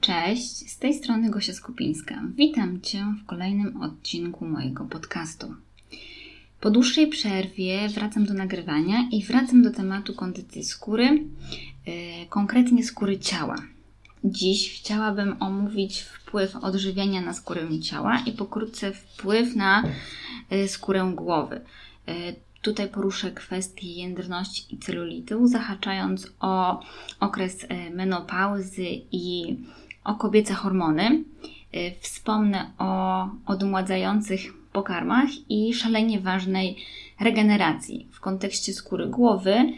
Cześć, z tej strony Gosia Skupińska. Witam Cię w kolejnym odcinku mojego podcastu. Po dłuższej przerwie wracam do nagrywania i wracam do tematu kondycji skóry, yy, konkretnie skóry ciała. Dziś chciałabym omówić wpływ odżywiania na skórę ciała i pokrótce wpływ na yy, skórę głowy. Yy, Tutaj poruszę kwestię jędrności i celulitu, zahaczając o okres menopauzy i o kobiece hormony. Wspomnę o odmładzających pokarmach i szalenie ważnej regeneracji. W kontekście skóry głowy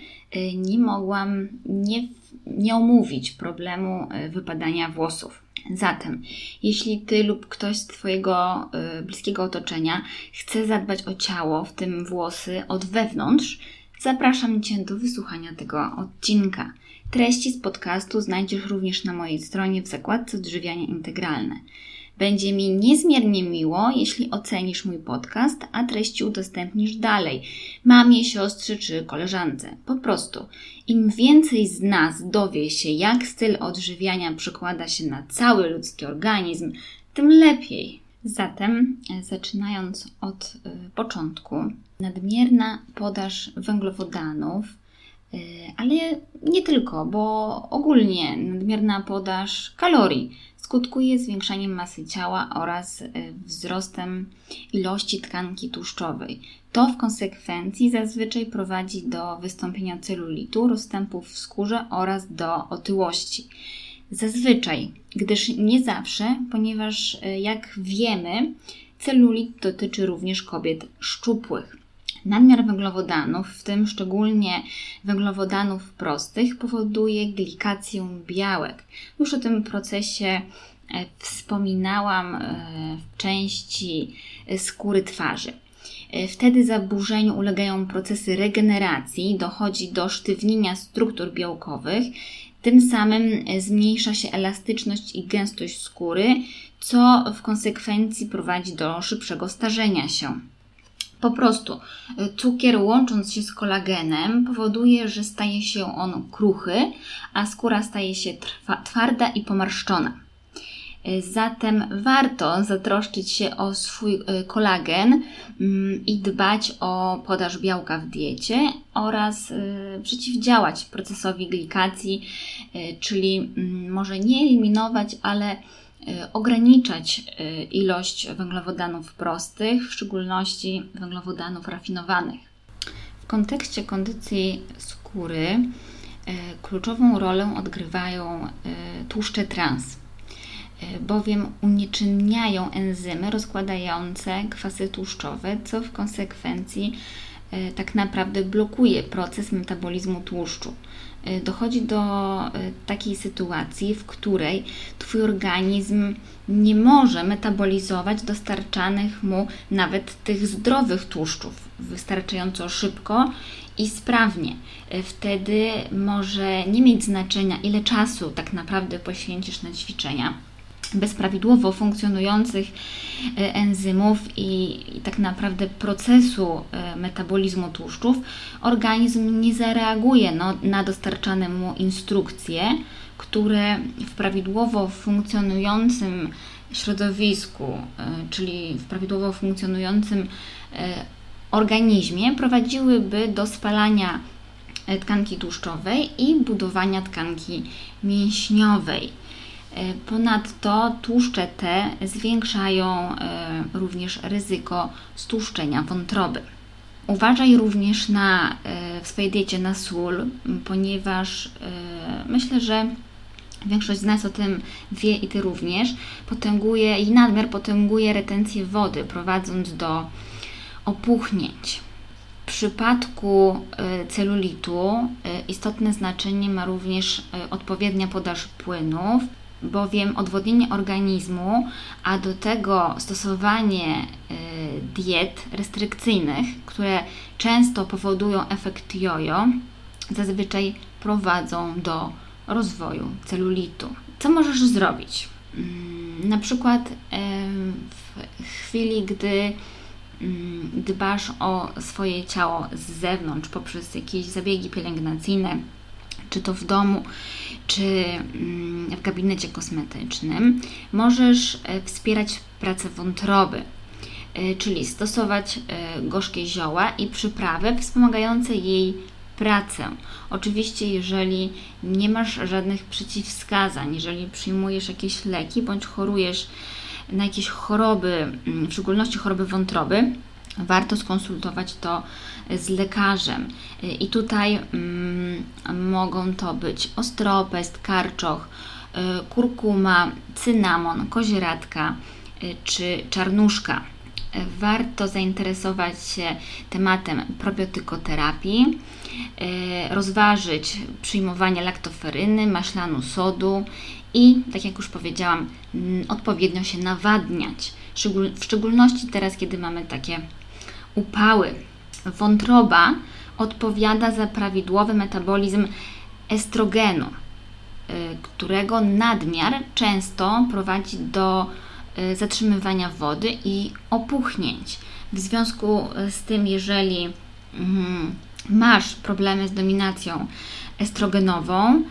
nie mogłam nie, nie omówić problemu wypadania włosów. Zatem, jeśli Ty lub ktoś z Twojego y, bliskiego otoczenia chce zadbać o ciało, w tym włosy, od wewnątrz, zapraszam Cię do wysłuchania tego odcinka. Treści z podcastu znajdziesz również na mojej stronie w zakładce Odżywianie Integralne. Będzie mi niezmiernie miło, jeśli ocenisz mój podcast, a treści udostępnisz dalej mamie, siostrze czy koleżance. Po prostu, im więcej z nas dowie się, jak styl odżywiania przekłada się na cały ludzki organizm, tym lepiej. Zatem, e, zaczynając od y, początku, nadmierna podaż węglowodanów, ale nie tylko, bo ogólnie nadmierna podaż kalorii skutkuje zwiększaniem masy ciała oraz e, wzrostem ilości tkanki tłuszczowej. To w konsekwencji zazwyczaj prowadzi do wystąpienia celulitu, rozstępów w skórze oraz do otyłości. Zazwyczaj, gdyż nie zawsze, ponieważ e, jak wiemy, celulit dotyczy również kobiet szczupłych. Nadmiar węglowodanów, w tym szczególnie węglowodanów prostych, powoduje glikację białek. Już o tym procesie e, wspominałam e, w części skóry twarzy. E, wtedy zaburzeniu ulegają procesy regeneracji, dochodzi do sztywnienia struktur białkowych, tym samym zmniejsza się elastyczność i gęstość skóry, co w konsekwencji prowadzi do szybszego starzenia się. Po prostu y, cukier łącząc się z kolagenem powoduje, że staje się on kruchy, a skóra staje się twarda i pomarszczona. Y, zatem warto zatroszczyć się o swój y, kolagen mm, i dbać o podaż białka w diecie oraz przeciwdziałać procesowi glikacji, czyli mm, może nie eliminować, ale ograniczać y, ilość węglowodanów prostych, w szczególności węglowodanów rafinowanych. W kontekście kondycji skóry y, kluczową rolę odgrywają tłuszcze trans, bowiem unieczynniają enzymy rozkładające kwasy tłuszczowe, co w konsekwencji tak naprawdę blokuje proces metabolizmu tłuszczu. Y, dochodzi do y, takiej sytuacji, w której Twój organizm nie może metabolizować dostarczanych mu nawet tych zdrowych tłuszczów wystarczająco szybko i sprawnie. Y, wtedy może nie mieć znaczenia, ile czasu tak naprawdę poświęcisz na ćwiczenia bez prawidłowo funkcjonujących e, enzymów i, i, tak naprawdę procesu e, metabolizmu tłuszczów, organizm nie zareaguje no, na dostarczane mu instrukcje, które w prawidłowo funkcjonującym środowisku, e, czyli w prawidłowo funkcjonującym organizmie prowadziłyby do spalania tkanki tłuszczowej i budowania tkanki mięśniowej. E, ponadto tłuszcze te zwiększają e, również ryzyko stłuszczenia wątroby. Uważaj również na, e, w swojej diecie na sól, ponieważ myślę, że większość z nas o tym wie i Ty również, potęguje i nadmiar potęguje retencję wody, prowadząc do opuchnięć. W przypadku celulitu istotne znaczenie ma również odpowiednia podaż płynów, bowiem odwodnienie organizmu, a do tego stosowanie y, diet restrykcyjnych, które często powodują efekt jojo, zazwyczaj prowadzą do rozwoju celulitu. Co możesz zrobić? Mm, na przykład w chwili, gdy mm, dbasz o swoje ciało z zewnątrz poprzez jakieś zabiegi pielęgnacyjne, czy to w domu, czy mm, w gabinecie kosmetycznym, możesz e, wspierać pracę wątroby, e, czyli stosować e, gorzkie zioła i przyprawy wspomagające jej pracę. Oczywiście, jeżeli nie masz żadnych przeciwwskazań, jeżeli przyjmujesz jakieś leki bądź chorujesz na jakieś choroby, mm, w szczególności choroby wątroby, warto skonsultować to z lekarzem. I tutaj mm, mogą to być ostropest, karczoch, y, kurkuma, cynamon, kozieradka czy czarnuszka. Warto zainteresować się tematem probiotykoterapii, rozważyć przyjmowanie laktoferyny, maślanu sodu i, tak jak już powiedziałam, odpowiednio się nawadniać. W szczególności teraz, kiedy mamy takie upały. Wątroba odpowiada za prawidłowy metabolizm estrogenu, y, którego nadmiar często prowadzi do y, zatrzymywania wody i opuchnięć. W związku z tym, jeżeli mm, masz problemy z dominacją estrogenową, y,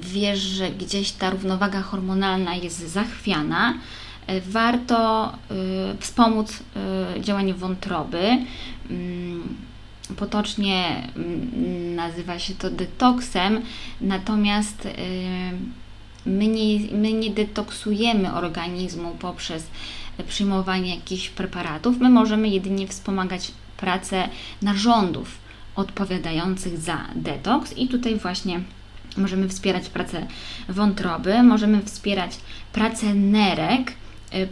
wiesz, że gdzieś ta równowaga hormonalna jest zachwiana, warto e, wspomóc e, działanie wątroby. Mm, potocznie mm, nazywa się to detoksem, natomiast my nie, my nie detoksujemy organizmu poprzez przyjmowanie jakichś preparatów. My możemy jedynie wspomagać pracę narządów odpowiadających za detoks i tutaj właśnie możemy wspierać pracę wątroby, możemy wspierać pracę nerek,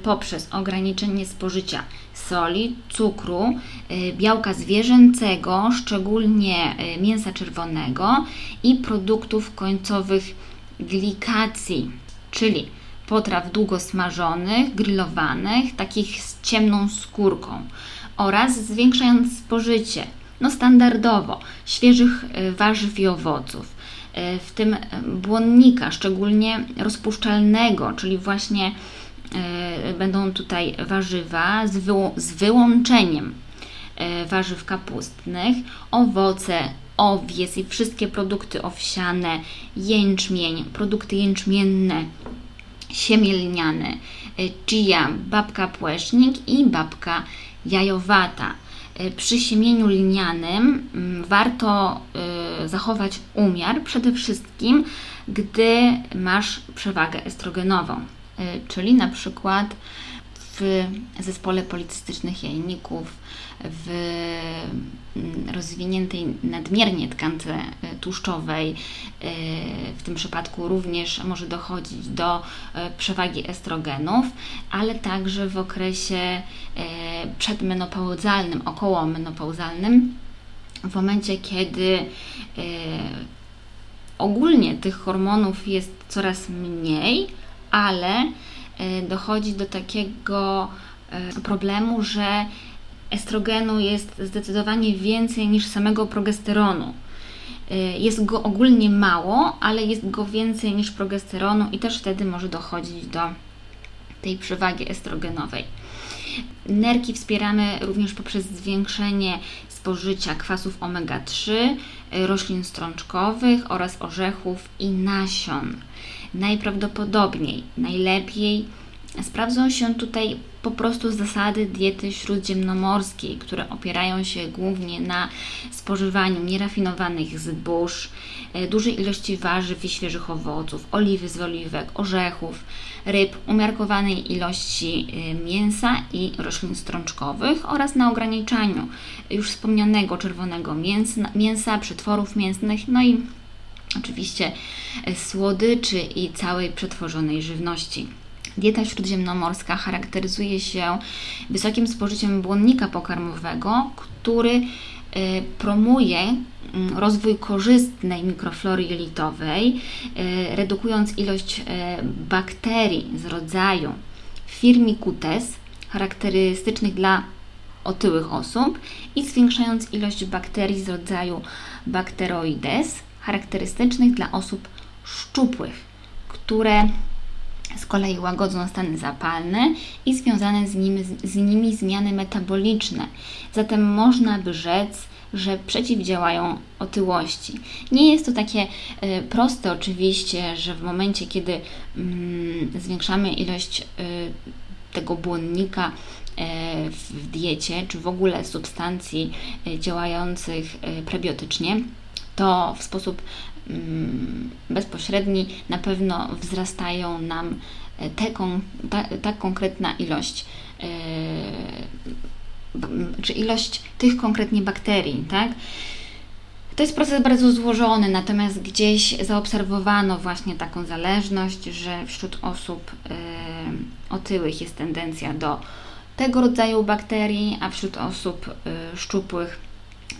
poprzez ograniczenie spożycia soli, cukru, y, białka zwierzęcego, szczególnie y, mięsa czerwonego i produktów końcowych glikacji, czyli potraw długo smażonych, grillowanych, takich z ciemną skórką oraz zwiększając spożycie no standardowo świeżych warzyw i owoców, w tym błonnika, szczególnie rozpuszczalnego, czyli właśnie będą tutaj warzywa z, z wyłączeniem e, warzyw kapustnych, owoce, owiec i wszystkie produkty owsiane, jęczmień, produkty jęczmienne, siemię lniane, e, chia, babka płesznik i babka jajowata. Przy siemieniu lnianym mm, warto zachować umiar przede wszystkim, gdy masz przewagę estrogenową. Y, czyli na przykład w zespole policystycznych jajników, w mm, rozwiniętej nadmiernie tkance y, tłuszczowej, y, w tym przypadku również może dochodzić do przewagi estrogenów, ale także w okresie przedmenopauzalnym, okołomenopauzalnym, w momencie kiedy ogólnie tych hormonów jest coraz mniej, ale e, dochodzi do takiego e, problemu, że estrogenu jest zdecydowanie więcej niż samego progesteronu. E, jest go ogólnie mało, ale jest go więcej niż progesteronu i też wtedy może dochodzić do tej przewagi estrogenowej. Nerki wspieramy również poprzez zwiększenie spożycia kwasów omega-3, roślin strączkowych oraz orzechów i nasion najprawdopodobniej, najlepiej. Sprawdzą się tutaj po prostu zasady diety śródziemnomorskiej, które opierają się głównie na spożywaniu nierafinowanych zbóż, e, dużej ilości warzyw i świeżych owoców, oliwy z oliwek, orzechów, ryb, umiarkowanej ilości e, mięsa i roślin strączkowych oraz na ograniczaniu już wspomnianego czerwonego mięsa, mięsa przetworów mięsnych, no i oczywiście e, słodyczy i całej przetworzonej żywności. Dieta śródziemnomorska charakteryzuje się wysokim spożyciem błonnika pokarmowego, który e, promuje mm, rozwój korzystnej mikroflory jelitowej, e, redukując ilość bakterii z rodzaju Firmicutes, charakterystycznych dla otyłych osób i zwiększając ilość bakterii z rodzaju Bacteroides, charakterystycznych dla osób szczupłych, które z kolei łagodzą stany zapalne i związane z nimi, z nimi zmiany metaboliczne. Zatem można by rzec, że przeciwdziałają otyłości. Nie jest to takie y, proste oczywiście, że w momencie, kiedy y, zwiększamy ilość y, tego błonnika w diecie, czy w ogóle substancji działających prebiotycznie, to w sposób mm, bezpośredni na pewno wzrastają nam te, ta, ta konkretna ilość czy ilość tych konkretnie bakterii, tak? To jest proces bardzo złożony, natomiast gdzieś zaobserwowano właśnie taką zależność, że wśród osób y, otyłych jest tendencja do tego rodzaju bakterii, a wśród osób szczupłych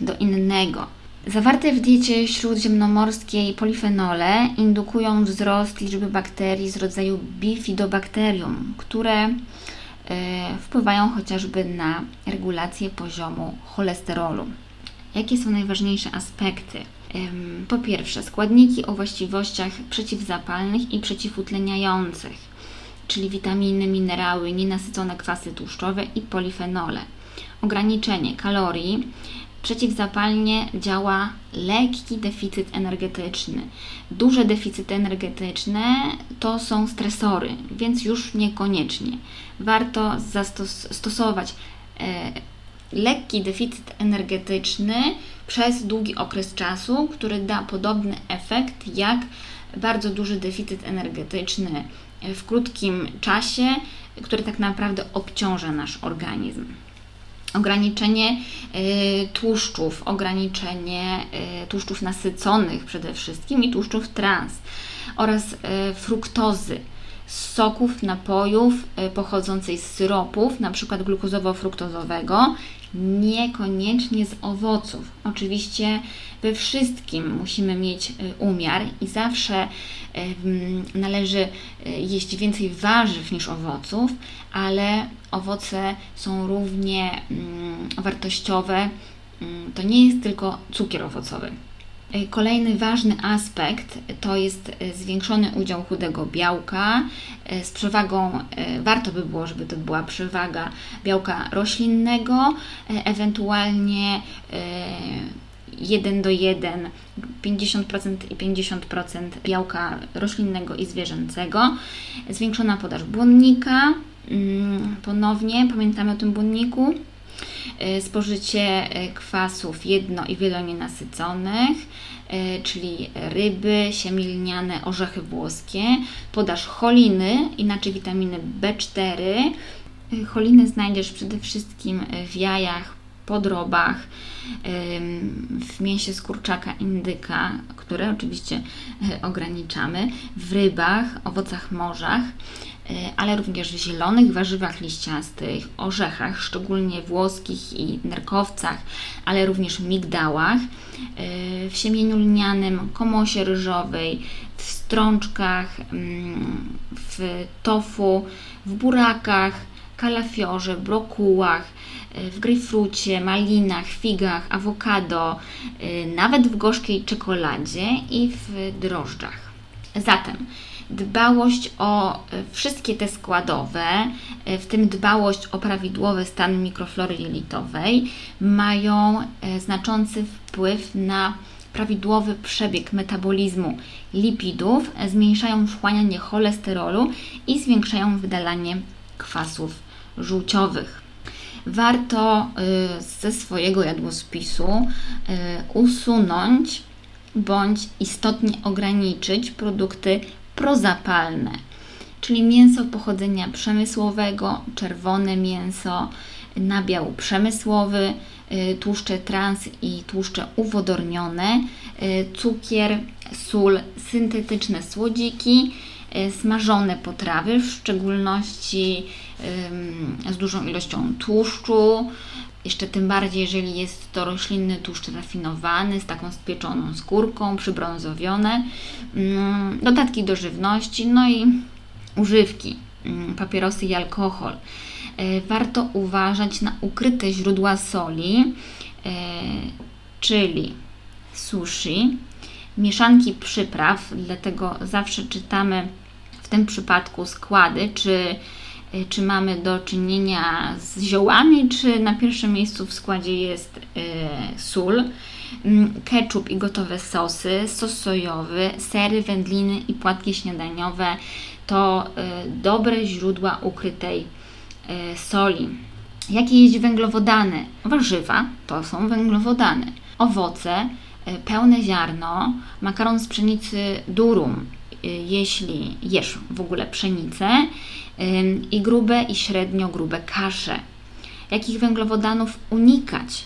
do innego. Zawarte w diecie śródziemnomorskiej polifenole indukują wzrost liczby bakterii z rodzaju bifidobakterium, które E, wpływają chociażby na regulację poziomu cholesterolu. Jakie są najważniejsze aspekty? Po pierwsze, składniki o właściwościach przeciwzapalnych i przeciwutleniających, czyli witaminy, minerały, nienasycone kwasy tłuszczowe i polifenole. Ograniczenie kalorii Przeciwzapalnie działa lekki deficyt energetyczny. Duże deficyty energetyczne to są stresory, więc już niekoniecznie. Warto zastosować e, lekki deficyt energetyczny przez długi okres czasu, który da podobny efekt jak bardzo duży deficyt energetyczny w krótkim czasie, który tak naprawdę obciąża nasz organizm ograniczenie y, tłuszczów, ograniczenie y, tłuszczów nasyconych przede wszystkim i tłuszczów trans oraz y, fruktozy z soków, napojów pochodzącej z syropów, np. glukozowo-fruktozowego, niekoniecznie z owoców. Oczywiście we wszystkim musimy mieć umiar i zawsze należy jeść więcej warzyw niż owoców, ale owoce są równie mm, wartościowe. Mm, to nie jest tylko cukier owocowy. E, kolejny ważny aspekt to jest e, zwiększony udział chudego białka. E, z przewagą, warto by było, żeby to była przewaga białka roślinnego, ewentualnie 1 do 1, 50% i 50% białka roślinnego i zwierzęcego, zwiększona podaż błonnika, Mm, ponownie pamiętamy o tym błonniku. E, spożycie e, kwasów jedno- i wielonienasyconych, e, czyli ryby, siemilniane, orzechy włoskie, podaż choliny, inaczej witaminy B4. Choliny znajdziesz przede wszystkim w jajach, podrobach, w mięsie z kurczaka indyka, które oczywiście ograniczamy, w rybach, owocach morzach. E, ale również w zielonych warzywach liściastych, orzechach, szczególnie włoskich i nerkowcach, ale również migdałach, e, w siemieniu lnianym, komosie ryżowej, w strączkach, mm, w tofu, w burakach, kalafiorze, brokułach, e, w grejpfrucie, malinach, figach, awokado, nawet w gorzkiej czekoladzie i w drożdżach. Zatem dbałość o e, wszystkie te składowe, e, w tym dbałość o prawidłowy stan mikroflory jelitowej, mają e, znaczący wpływ na prawidłowy przebieg metabolizmu lipidów, zmniejszają wchłanianie cholesterolu i zwiększają wydalanie kwasów żółciowych. Warto ze swojego jadłospisu usunąć bądź istotnie ograniczyć produkty prozapalne, czyli mięso pochodzenia przemysłowego, czerwone mięso, nabiał przemysłowy, y, tłuszcze trans i tłuszcze uwodornione, y, cukier, sól, syntetyczne słodziki, smażone potrawy, w szczególności z dużą ilością tłuszczu, jeszcze tym bardziej, jeżeli jest to roślinny tłuszcz rafinowany z taką spieczoną skórką, przybrązowione, mm, dodatki do żywności, no i używki, mm, papierosy i alkohol. E, warto uważać na ukryte źródła soli, e, czyli sushi, mieszanki przypraw, dlatego zawsze czytamy tym przypadku składy, czy y, czy mamy do czynienia z ziołami, czy na pierwszym miejscu w składzie jest y, sól, mm, ketchup i gotowe sosy, sos sojowy, sery, wędliny i płatki śniadaniowe to dobre źródła ukrytej soli. Jakie jeść węglowodany? Warzywa to są węglowodany. Owoce, pełne ziarno, makaron z pszenicy durum, Y, jeśli jesz w ogóle pszenicę i grube i średnio grube kasze. Jakich węglowodanów unikać?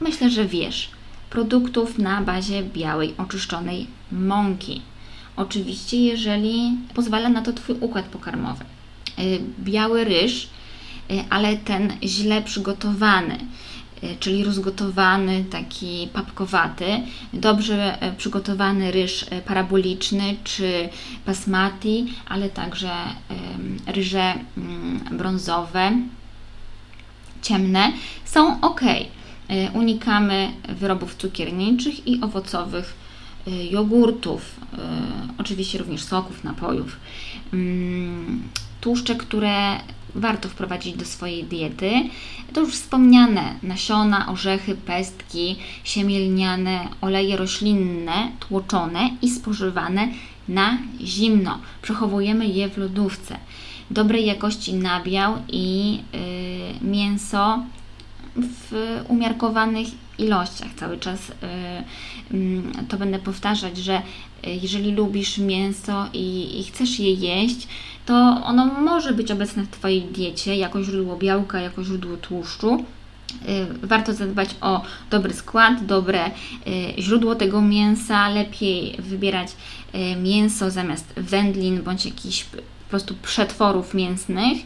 Myślę, że wiesz. Produktów na bazie białej, oczyszczonej mąki. Oczywiście, jeżeli pozwala na to Twój układ pokarmowy. Y, biały ryż, y, ale ten źle przygotowany czyli rozgotowany, taki papkowaty, dobrze e, przygotowany ryż e, paraboliczny czy basmati, ale także ryże mm, brązowe, ciemne są ok. Unikamy wyrobów cukierniczych i owocowych jogurtów, oczywiście również soków, napojów. Mm, tłuszcze, które warto wprowadzić do swojej diety. To już wspomniane nasiona, orzechy, pestki, siemielniane, oleje roślinne, tłoczone i spożywane na zimno. Przechowujemy je w lodówce. Dobrej jakości nabiał i yy, mięso w umiarkowanych ilościach. Cały czas yy, yy, to będę powtarzać, że y, jeżeli lubisz mięso i, i chcesz je jeść, to ono może być obecne w Twojej diecie jako źródło białka, jako źródło tłuszczu. Y, warto zadbać o dobry skład, dobre y, źródło tego mięsa. Lepiej wybierać y, mięso zamiast wędlin bądź jakichś po prostu przetworów mięsnych,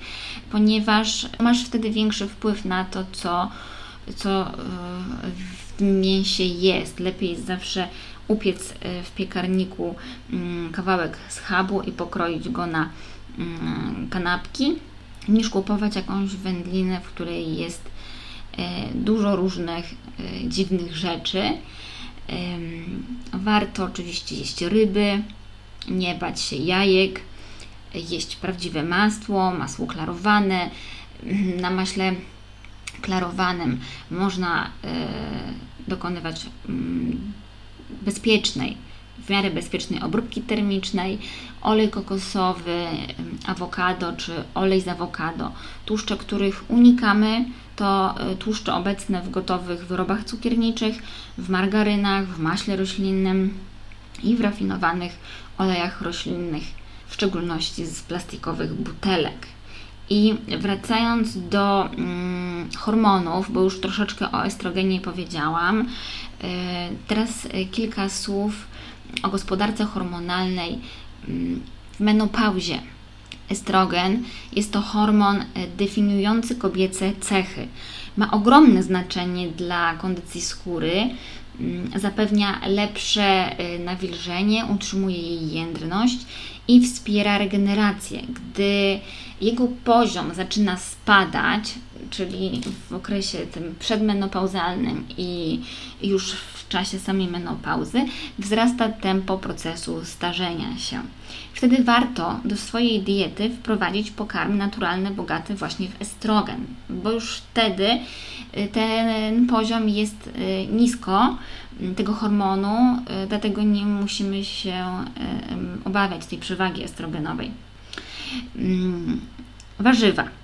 ponieważ masz wtedy większy wpływ na to, co, co w tym mięsie jest. Lepiej jest zawsze upiec w piekarniku mm, kawałek schabu i pokroić go na Mm, kanapki, niż kupować jakąś wędlinę, w której jest e, dużo różnych e, dziwnych rzeczy. Warto oczywiście jeść ryby, nie bać się jajek, jeść prawdziwe masło, masło klarowane. Na maśle klarowanym można e, dokonywać mm, bezpiecznej w miarę bezpiecznej obróbki termicznej, olej kokosowy, awokado czy olej z awokado. Tłuszcze, których unikamy, to e, tłuszcze obecne w gotowych wyrobach cukierniczych, w margarynach, w maśle roślinnym i w rafinowanych olejach roślinnych, w szczególności z plastikowych butelek. I wracając do mm, hormonów, bo już troszeczkę o estrogenie powiedziałam, yy, teraz kilka słów o gospodarce hormonalnej mm, w menopauzie. Estrogen jest to hormon e, definiujący kobiece cechy. Ma ogromne znaczenie dla kondycji skóry, zapewnia lepsze e, nawilżenie, utrzymuje jej jędrność i wspiera regenerację. Gdy jego poziom zaczyna spadać, czyli w okresie tym przedmenopauzalnym i już w czasie samej menopauzy, wzrasta tempo procesu starzenia się. Wtedy warto do swojej diety wprowadzić pokarm naturalny, bogaty właśnie w estrogen, bo już wtedy y, ten poziom jest y, nisko y, tego hormonu, dlatego nie musimy się obawiać tej przewagi estrogenowej. Mm, warzywa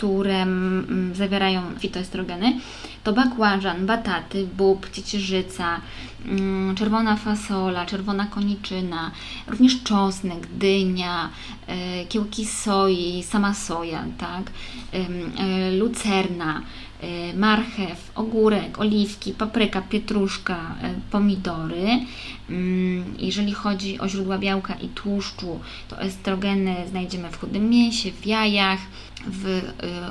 które mm, zawierają fitoestrogeny, to bakłażan, bataty, bób, ciecierzyca, mm, czerwona fasola, czerwona koniczyna, również czosnek, dynia, e, kiełki soi, sama soja, tak, e, lucerna, e, marchew, ogórek, oliwki, papryka, pietruszka, pomidory. Mm, jeżeli chodzi o źródła białka i tłuszczu, to estrogeny znajdziemy w chudym mięsie, w jajach, w y,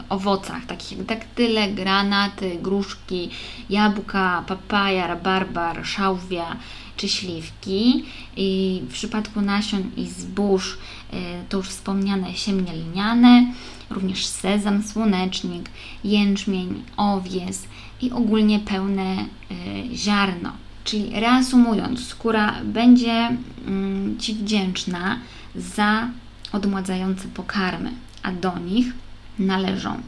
owocach, takich jak daktyle, granaty, gruszki, jabłka, papaja, rabarbar, szałwia czy śliwki. I w przypadku nasion i zbóż y, to już wspomniane siemię lniane, również sezam, słonecznik, jęczmień, owies i ogólnie pełne y, ziarno. Czyli reasumując, skóra będzie mm, Ci wdzięczna za odmładzające pokarmy. A do nich należą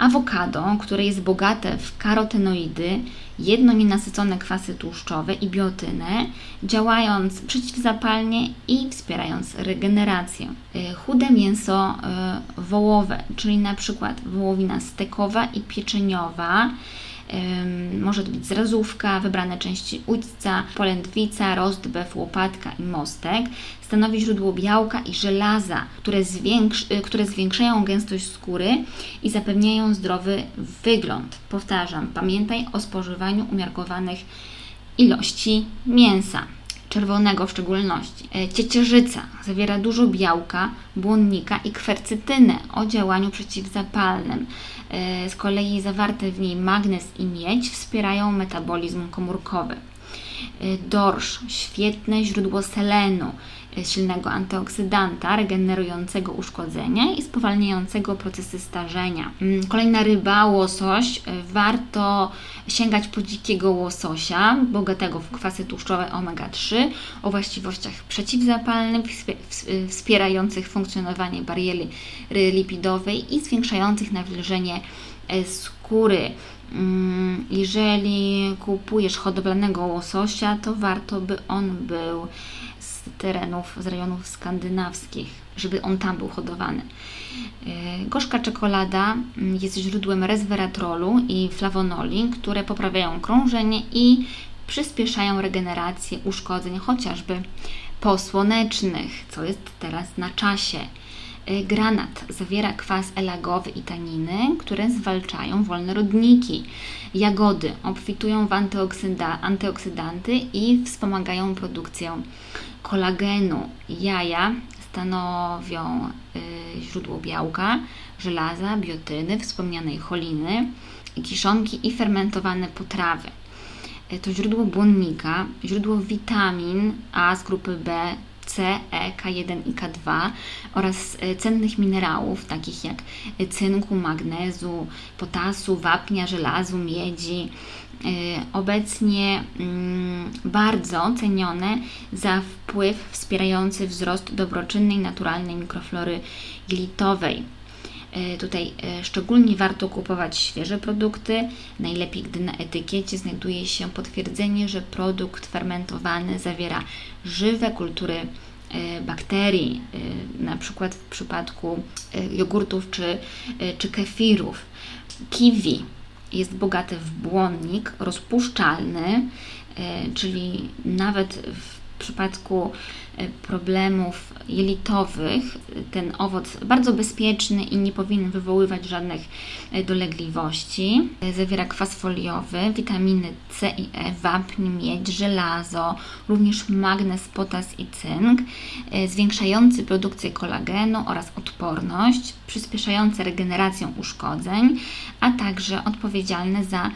awokado, które jest bogate w karotenoidy, jedno nienasycone kwasy tłuszczowe i biotynę, działając przeciwzapalnie i wspierając regenerację. Y, chude mięso y, wołowe, czyli na przykład wołowina stekowa i pieczeniowa, może to być zrazówka, wybrane części udźca, polędwica, rostbew, łopatka i mostek. Stanowi źródło białka i żelaza, które, y, które zwiększają gęstość skóry i zapewniają zdrowy wygląd. Powtarzam, pamiętaj o spożywaniu umiarkowanych ilości mięsa czerwonego w szczególności. E, ciecierzyca zawiera dużo białka, błonnika i kwercytynę o działaniu przeciwzapalnym. E, z kolei zawarte w niej magnez i miedź wspierają metabolizm komórkowy. E, dorsz, świetne źródło selenu, silnego antyoksydanta, regenerującego uszkodzenia i spowalniającego procesy starzenia. Mm, kolejna ryba, łosoś. Warto sięgać po dzikiego łososia, bogatego w kwasy tłuszczowe omega-3, o właściwościach przeciwzapalnych, wspierających funkcjonowanie bariery lipidowej i zwiększających nawilżenie e, skóry. Mm, jeżeli kupujesz hodowlanego łososia, to warto by on był terenów, z rejonów skandynawskich, żeby on tam był hodowany. E, gorzka czekolada mm, jest źródłem resveratrolu i flawonoli, które poprawiają krążenie i przyspieszają regenerację uszkodzeń, chociażby posłonecznych, co jest teraz na czasie. E, granat zawiera kwas elagowy i taniny, które zwalczają wolne rodniki. Jagody obfitują w antyoksydanty i wspomagają produkcję kolagenu. Jaja stanowią y, źródło białka, żelaza, biotyny, wspomnianej choliny, kiszonki i fermentowane potrawy. Y, to źródło błonnika, źródło witamin A z grupy B, C, E, K1 i K2 oraz y, cennych minerałów takich jak cynku, magnezu, potasu, wapnia, żelazu, miedzi, Y, obecnie mm, bardzo cenione za wpływ wspierający wzrost dobroczynnej, naturalnej mikroflory glitowej. Y, tutaj y, szczególnie warto kupować świeże produkty, najlepiej gdy na etykiecie znajduje się potwierdzenie, że produkt fermentowany zawiera żywe kultury bakterii, na przykład w przypadku jogurtów czy, czy kefirów. Kiwi jest bogate w błonnik rozpuszczalny, e, czyli nawet w przypadku problemów jelitowych ten owoc bardzo bezpieczny i nie powinien wywoływać żadnych e, dolegliwości. Zawiera kwas foliowy, witaminy C i E, wapń, miedź, żelazo, również magnez, potas i cynk, zwiększający produkcję kolagenu oraz odporność, przyspieszający regenerację uszkodzeń, a także odpowiedzialne za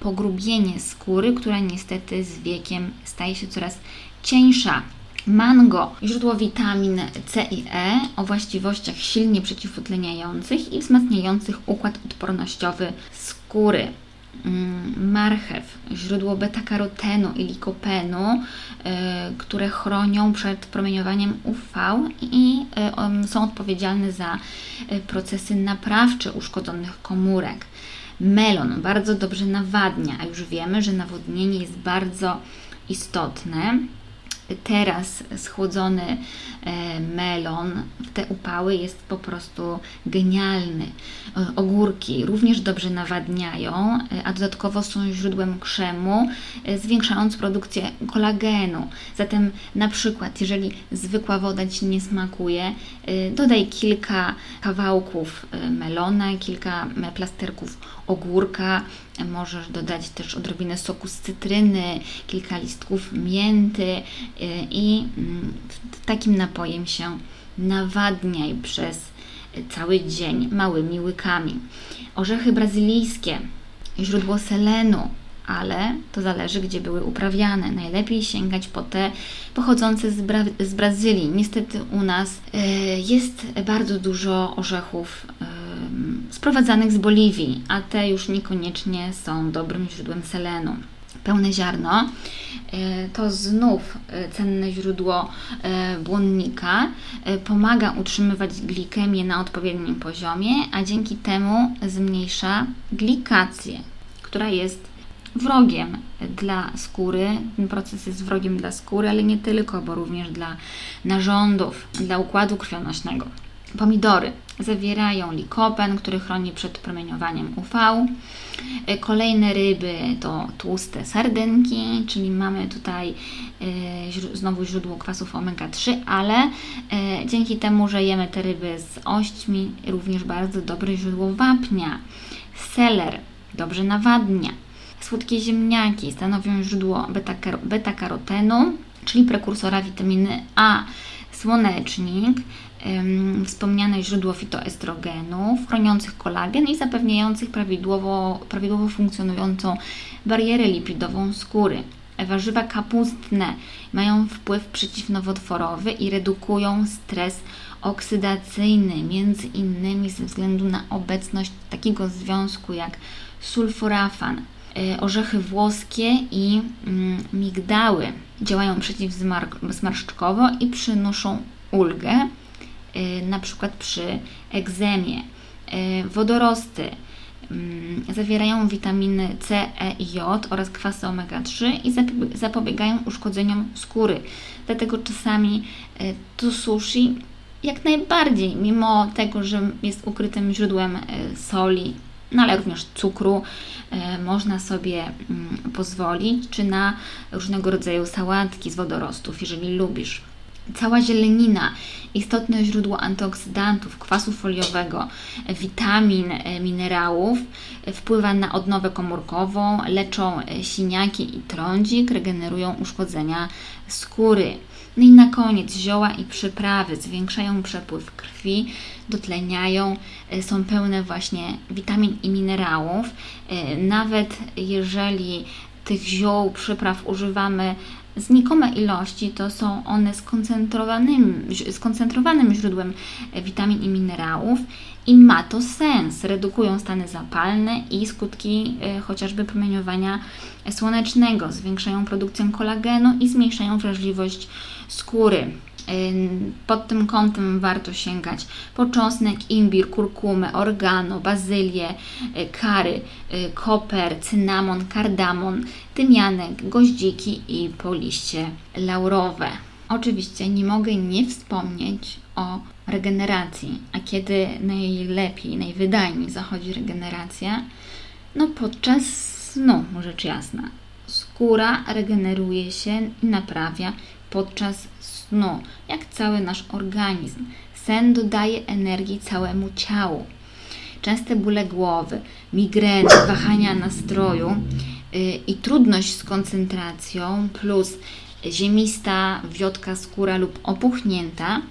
pogrubienie skóry, która niestety z wiekiem staje się coraz cieńsza. Mango, źródło witamin C i E o właściwościach silnie przeciwutleniających i wzmacniających układ odpornościowy skóry. Mm, marchew, źródło beta-karotenu i likopenu, y, które chronią przed promieniowaniem UV i y, są odpowiedzialne za y, procesy naprawcze uszkodzonych komórek. Melon bardzo dobrze nawadnia, a już wiemy, że nawodnienie jest bardzo istotne teraz schłodzony e, melon w te upały jest po prostu genialny. E, ogórki również dobrze nawadniają, e, a dodatkowo są źródłem krzemu, zwiększając produkcję kolagenu. Zatem na przykład, jeżeli zwykła woda Ci nie smakuje, dodaj kilka kawałków melona, kilka plasterków ogórka, możesz dodać też odrobinę soku z cytryny, kilka listków mięty y, i mm, takim napojem się nawadniaj przez cały dzień małymi łykami. Orzechy brazylijskie, źródło selenu, ale to zależy, gdzie były uprawiane. Najlepiej sięgać po te pochodzące z, Bra z Brazylii. Niestety u nas y, jest bardzo dużo orzechów y, sprowadzanych z Boliwii, a te już niekoniecznie są dobrym źródłem selenu. pełne ziarno. E, to znów e, cenne źródło e, błonnika. Pomaga utrzymywać glikemię na odpowiednim poziomie, a dzięki temu zmniejsza glikację, która jest wrogiem dla skóry. Ten proces jest wrogiem dla skóry, ale nie tylko, bo również dla narządów, dla układu krwionośnego. Pomidory zawierają likopen, który chroni przed promieniowaniem UV. Kolejne ryby to tłuste sardynki, czyli mamy tutaj e, znowu źródło kwasów omega-3, ale e, dzięki temu, że jemy te ryby z ośćmi, również bardzo dobre źródło wapnia. Seler dobrze nawadnia. Słodkie ziemniaki stanowią źródło beta-karotenu, czyli prekursora witaminy A. Słonecznik, wspomniane źródło fitoestrogenów, chroniących kolagen i zapewniających prawidłowo, prawidłowo funkcjonującą barierę lipidową skóry. Warzywa kapustne mają wpływ przeciwnowotworowy i redukują stres oksydacyjny, między innymi ze względu na obecność takiego związku jak sulforafan. E, orzechy włoskie i mm, migdały działają przeciwzmarszczkowo i przynoszą ulgę na przykład przy egzemie. Y, wodorosty mm, zawierają witaminy C, E i J oraz kwasy omega-3 i zapobiegają uszkodzeniom skóry. Dlatego czasami y, to sushi jak najbardziej, mimo tego, że jest ukrytym źródłem soli, no ale również cukru, można sobie mm, pozwolić, czy na różnego rodzaju sałatki z wodorostów, jeżeli lubisz. Cała zielenina, istotne źródło antyoksydantów, kwasu foliowego, witamin, e, minerałów, wpływa na odnowę komórkową, leczą e, siniaki i trądzik, regenerują uszkodzenia skóry. No i na koniec zioła i przyprawy zwiększają przepływ krwi, dotleniają, e, są pełne właśnie witamin i minerałów. Nawet jeżeli tych ziół, przypraw używamy znikome ilości, to są one skoncentrowanym, skoncentrowanym źródłem witamin i minerałów i ma to sens. Redukują stany zapalne i skutki e, chociażby promieniowania słonecznego, zwiększają produkcję kolagenu i zmniejszają wrażliwość skóry. Pod tym kątem warto sięgać po czosnek, imbir, kurkumę, organo, bazylię, y, kary, y, koper, cynamon, kardamon, tymianek, goździki i po liście laurowe. Oczywiście nie mogę nie wspomnieć o regeneracji. A kiedy najlepiej, najwydajniej zachodzi regeneracja? No podczas snu, rzecz jasna. Skóra regeneruje się i naprawia podczas snu, jak cały nasz organizm. Sen dodaje energii całemu ciału. Częste bóle głowy, migreny, wahania nastroju yy, i trudność z koncentracją, plus ziemista, wiotka skóra lub opuchnięta,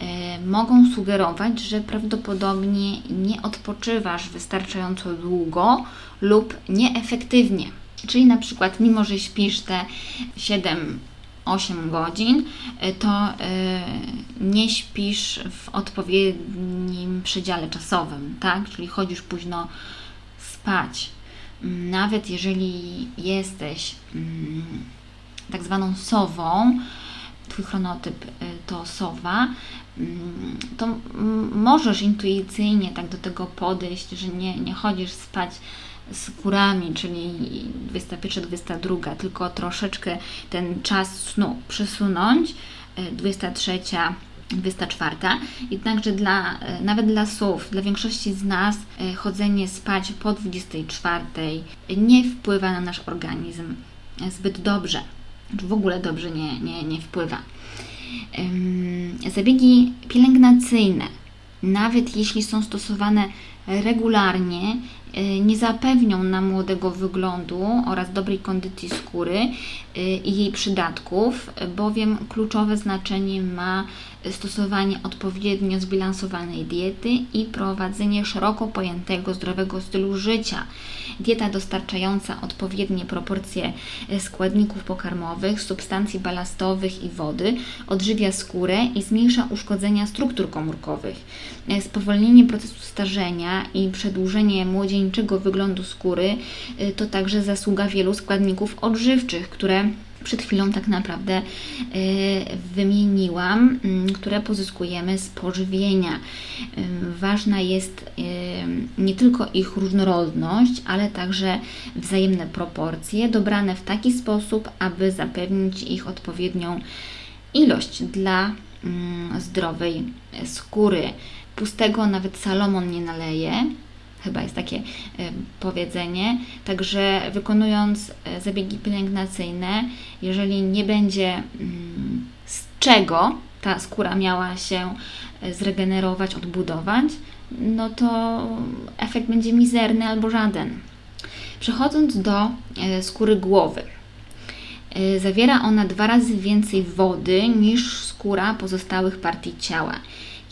yy, mogą sugerować, że prawdopodobnie nie odpoczywasz wystarczająco długo lub nieefektywnie. Czyli na przykład, mimo że śpisz te 7 8 godzin, y, to y, nie śpisz w odpowiednim przedziale czasowym, tak? Czyli chodzisz późno spać. Nawet jeżeli jesteś mm, tak zwaną sową, Twój chronotyp y, to sowa, to możesz intuicyjnie tak do tego podejść, że nie, nie chodzisz spać z górami, czyli 21-22, tylko troszeczkę ten czas snu przesunąć, 23 e, 24. Jednakże dla, e, nawet dla słów, dla większości z nas e, chodzenie spać po 24 nie wpływa na nasz organizm zbyt dobrze, czy w ogóle dobrze nie, nie, nie wpływa. Zabiegi pielęgnacyjne, nawet jeśli są stosowane regularnie, Y, nie zapewnią nam młodego wyglądu oraz dobrej kondycji skóry y, i jej przydatków, bowiem kluczowe znaczenie ma stosowanie odpowiednio zbilansowanej diety i prowadzenie szeroko pojętego zdrowego stylu życia. Dieta dostarczająca odpowiednie proporcje składników pokarmowych, substancji balastowych i wody odżywia skórę i zmniejsza uszkodzenia struktur komórkowych. Spowolnienie procesu starzenia i przedłużenie młodzieńczego wyglądu skóry y, to także zasługa wielu składników odżywczych, które przed chwilą tak naprawdę y, wymieniłam, mm, które pozyskujemy z pożywienia. Y, ważna jest nie tylko ich różnorodność, ale także wzajemne proporcje, dobrane w taki sposób, aby zapewnić ich odpowiednią ilość dla mm, zdrowej skóry. Pustego nawet Salomon nie naleje, chyba jest takie powiedzenie. Także wykonując e, zabiegi pielęgnacyjne, jeżeli nie będzie mm, z czego ta skóra miała się e, zregenerować, odbudować, no to efekt będzie mizerny albo żaden. Przechodząc do e, skóry głowy. Zawiera ona dwa razy więcej wody niż skóra pozostałych partii ciała.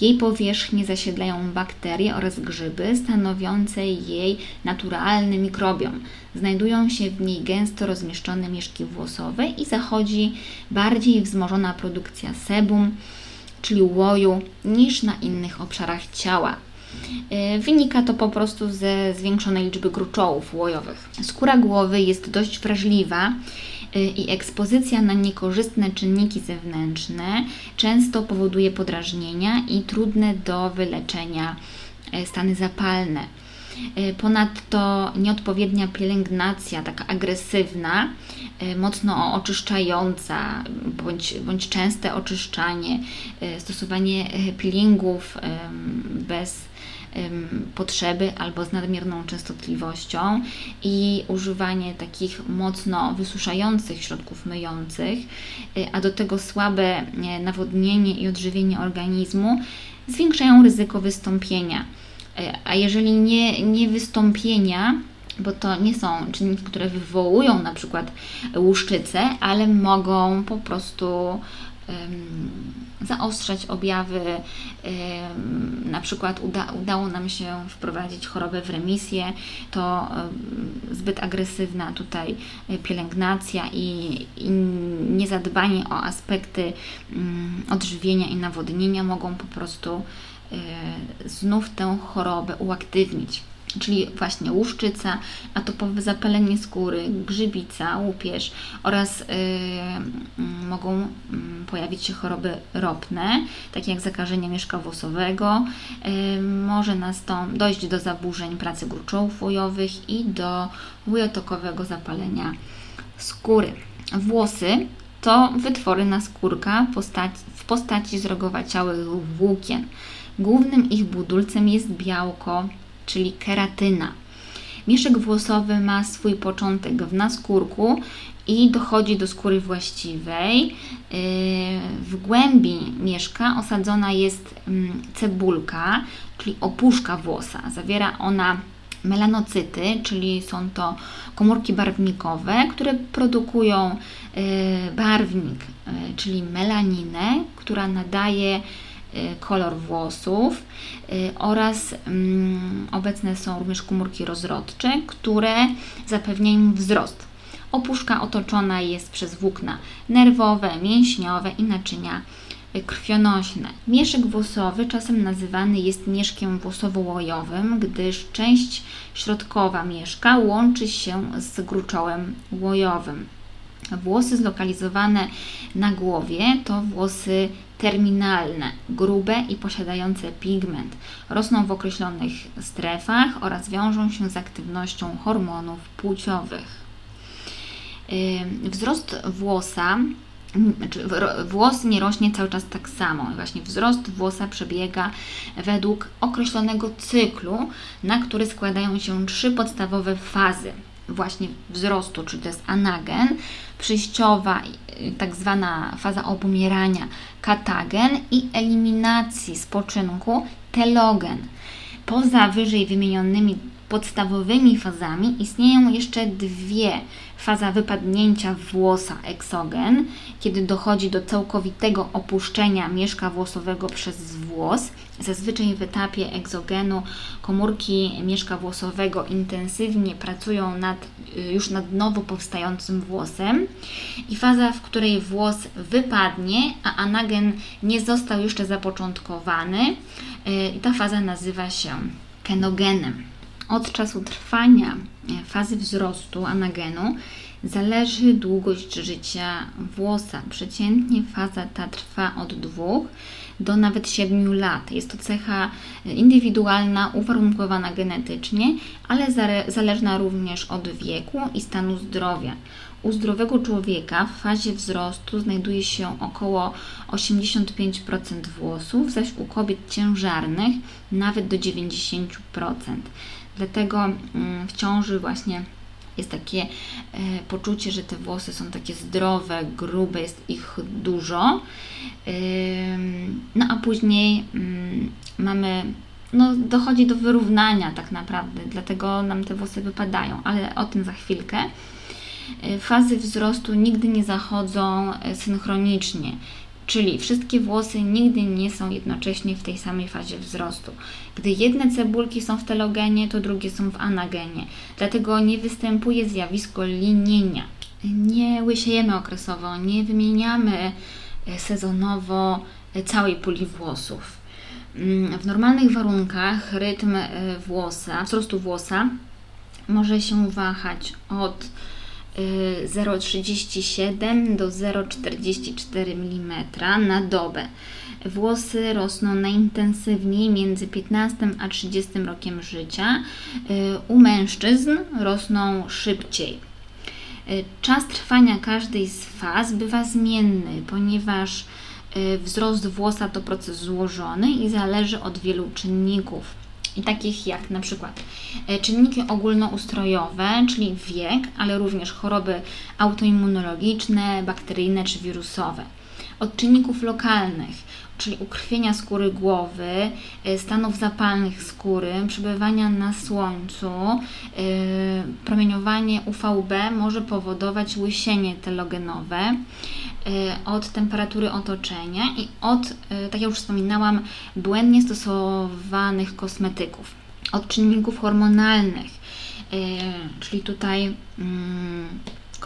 Jej powierzchnię zasiedlają bakterie oraz grzyby stanowiące jej naturalny mikrobiom. Znajdują się w niej gęsto rozmieszczone mieszki włosowe i zachodzi bardziej wzmożona produkcja sebum, czyli łoju, niż na innych obszarach ciała. E, wynika to po prostu ze zwiększonej liczby gruczołów łojowych. Skóra głowy jest dość wrażliwa Y, i ekspozycja na niekorzystne czynniki zewnętrzne często powoduje podrażnienia i trudne do wyleczenia y, stany zapalne. Y, ponadto nieodpowiednia pielęgnacja, taka agresywna, mocno oczyszczająca, bądź, bądź częste oczyszczanie, stosowanie peelingów bez potrzeby albo z nadmierną częstotliwością i używanie takich mocno wysuszających środków myjących, y, a do tego słabe nawodnienie i odżywienie organizmu zwiększają ryzyko wystąpienia. E, a jeżeli nie, nie wystąpienia, bo to nie są czynniki, które wywołują na przykład łuszczycę, ale mogą po prostu zaostrzać objawy. Na przykład uda, udało nam się wprowadzić chorobę w remisję, to zbyt agresywna tutaj pielęgnacja i, i niezadbanie o aspekty odżywienia i nawodnienia mogą po prostu e, znów tę chorobę uaktywnić czyli właśnie łuszczyca, atopowe zapalenie skóry, grzybica, łupież oraz yy, mogą yy, pojawić się choroby ropne, takie jak zakażenie mieszka włosowego. Yy, może nastąpić dojść do zaburzeń pracy gruczołów łojowych i do łujotokowego zapalenia skóry. Włosy to wytwory naskórka w postaci zrogowaciałych włókien. Głównym ich budulcem jest białko czyli keratyna. Mieszek włosowy ma swój początek w naskórku i dochodzi do skóry właściwej. Yy, w głębi mieszka osadzona jest mm, cebulka, czyli opuszka włosa. Zawiera ona melanocyty, czyli są to komórki barwnikowe, które produkują yy, barwnik, yy, czyli melaninę, która nadaje kolor włosów y, oraz mm, obecne są również komórki rozrodcze, które zapewniają wzrost. Opuszka otoczona jest przez włókna nerwowe, mięśniowe i naczynia krwionośne. Mieszek włosowy czasem nazywany jest mieszkiem włosowo-łojowym, gdyż część środkowa mieszka łączy się z gruczołem łojowym. Włosy zlokalizowane na głowie to włosy terminalne, grube i posiadające pigment. Rosną w określonych strefach oraz wiążą się z aktywnością hormonów płciowych. Wzrost włosa znaczy włos nie rośnie cały czas tak samo. Właśnie wzrost włosa przebiega według określonego cyklu, na który składają się trzy podstawowe fazy właśnie wzrostu, czyli to jest anagen, przyjściowa, y, tak zwana faza obumierania, katagen i eliminacji spoczynku, telogen. Poza wyżej wymienionymi podstawowymi fazami istnieją jeszcze dwie faza wypadnięcia włosa eksogen, kiedy dochodzi do całkowitego opuszczenia mieszka włosowego przez włos. Zazwyczaj w etapie egzogenu komórki mieszka włosowego intensywnie pracują nad, y, już nad nowo powstającym włosem i faza, w której włos wypadnie, a anagen nie został jeszcze zapoczątkowany, y, i ta faza nazywa się kenogenem. Od czasu trwania fazy wzrostu anagenu zależy długość życia włosa. Przeciętnie faza ta trwa od 2 do nawet 7 lat. Jest to cecha indywidualna, uwarunkowana genetycznie, ale zależna również od wieku i stanu zdrowia. U zdrowego człowieka w fazie wzrostu znajduje się około 85% włosów, zaś u kobiet ciężarnych nawet do 90%. Dlatego mm, w ciąży właśnie jest takie e, poczucie, że te włosy są takie zdrowe, grube, jest ich dużo. No a później mm, mamy, no dochodzi do wyrównania tak naprawdę, dlatego nam te włosy wypadają, ale o tym za chwilkę. E, fazy wzrostu nigdy nie zachodzą e, synchronicznie. Czyli wszystkie włosy nigdy nie są jednocześnie w tej samej fazie wzrostu. Gdy jedne cebulki są w telogenie, to drugie są w anagenie. Dlatego nie występuje zjawisko linienia. Nie łysiejemy okresowo, nie wymieniamy e, sezonowo e, całej puli włosów. Mm, w normalnych warunkach rytm e, włosa, wzrostu włosa może się wahać od 0,37 do 0,44 mm na dobę. Włosy rosną najintensywniej między 15 a 30 rokiem życia. Y, u mężczyzn rosną szybciej. Y, czas trwania każdej z faz bywa zmienny, ponieważ y, wzrost włosa to proces złożony i zależy od wielu czynników i takich jak na przykład e, czynniki ogólnoustrojowe, czyli wiek, ale również choroby autoimmunologiczne, bakteryjne czy wirusowe. Od czynników lokalnych, czyli ukrwienia skóry głowy, e, stanów zapalnych skóry, przebywania na słońcu, e, promieniowanie UVB może powodować łysienie telogenowe, Y, od temperatury otoczenia i od, tak jak już wspominałam, błędnie stosowanych kosmetyków, od czynników hormonalnych, czyli tutaj mm,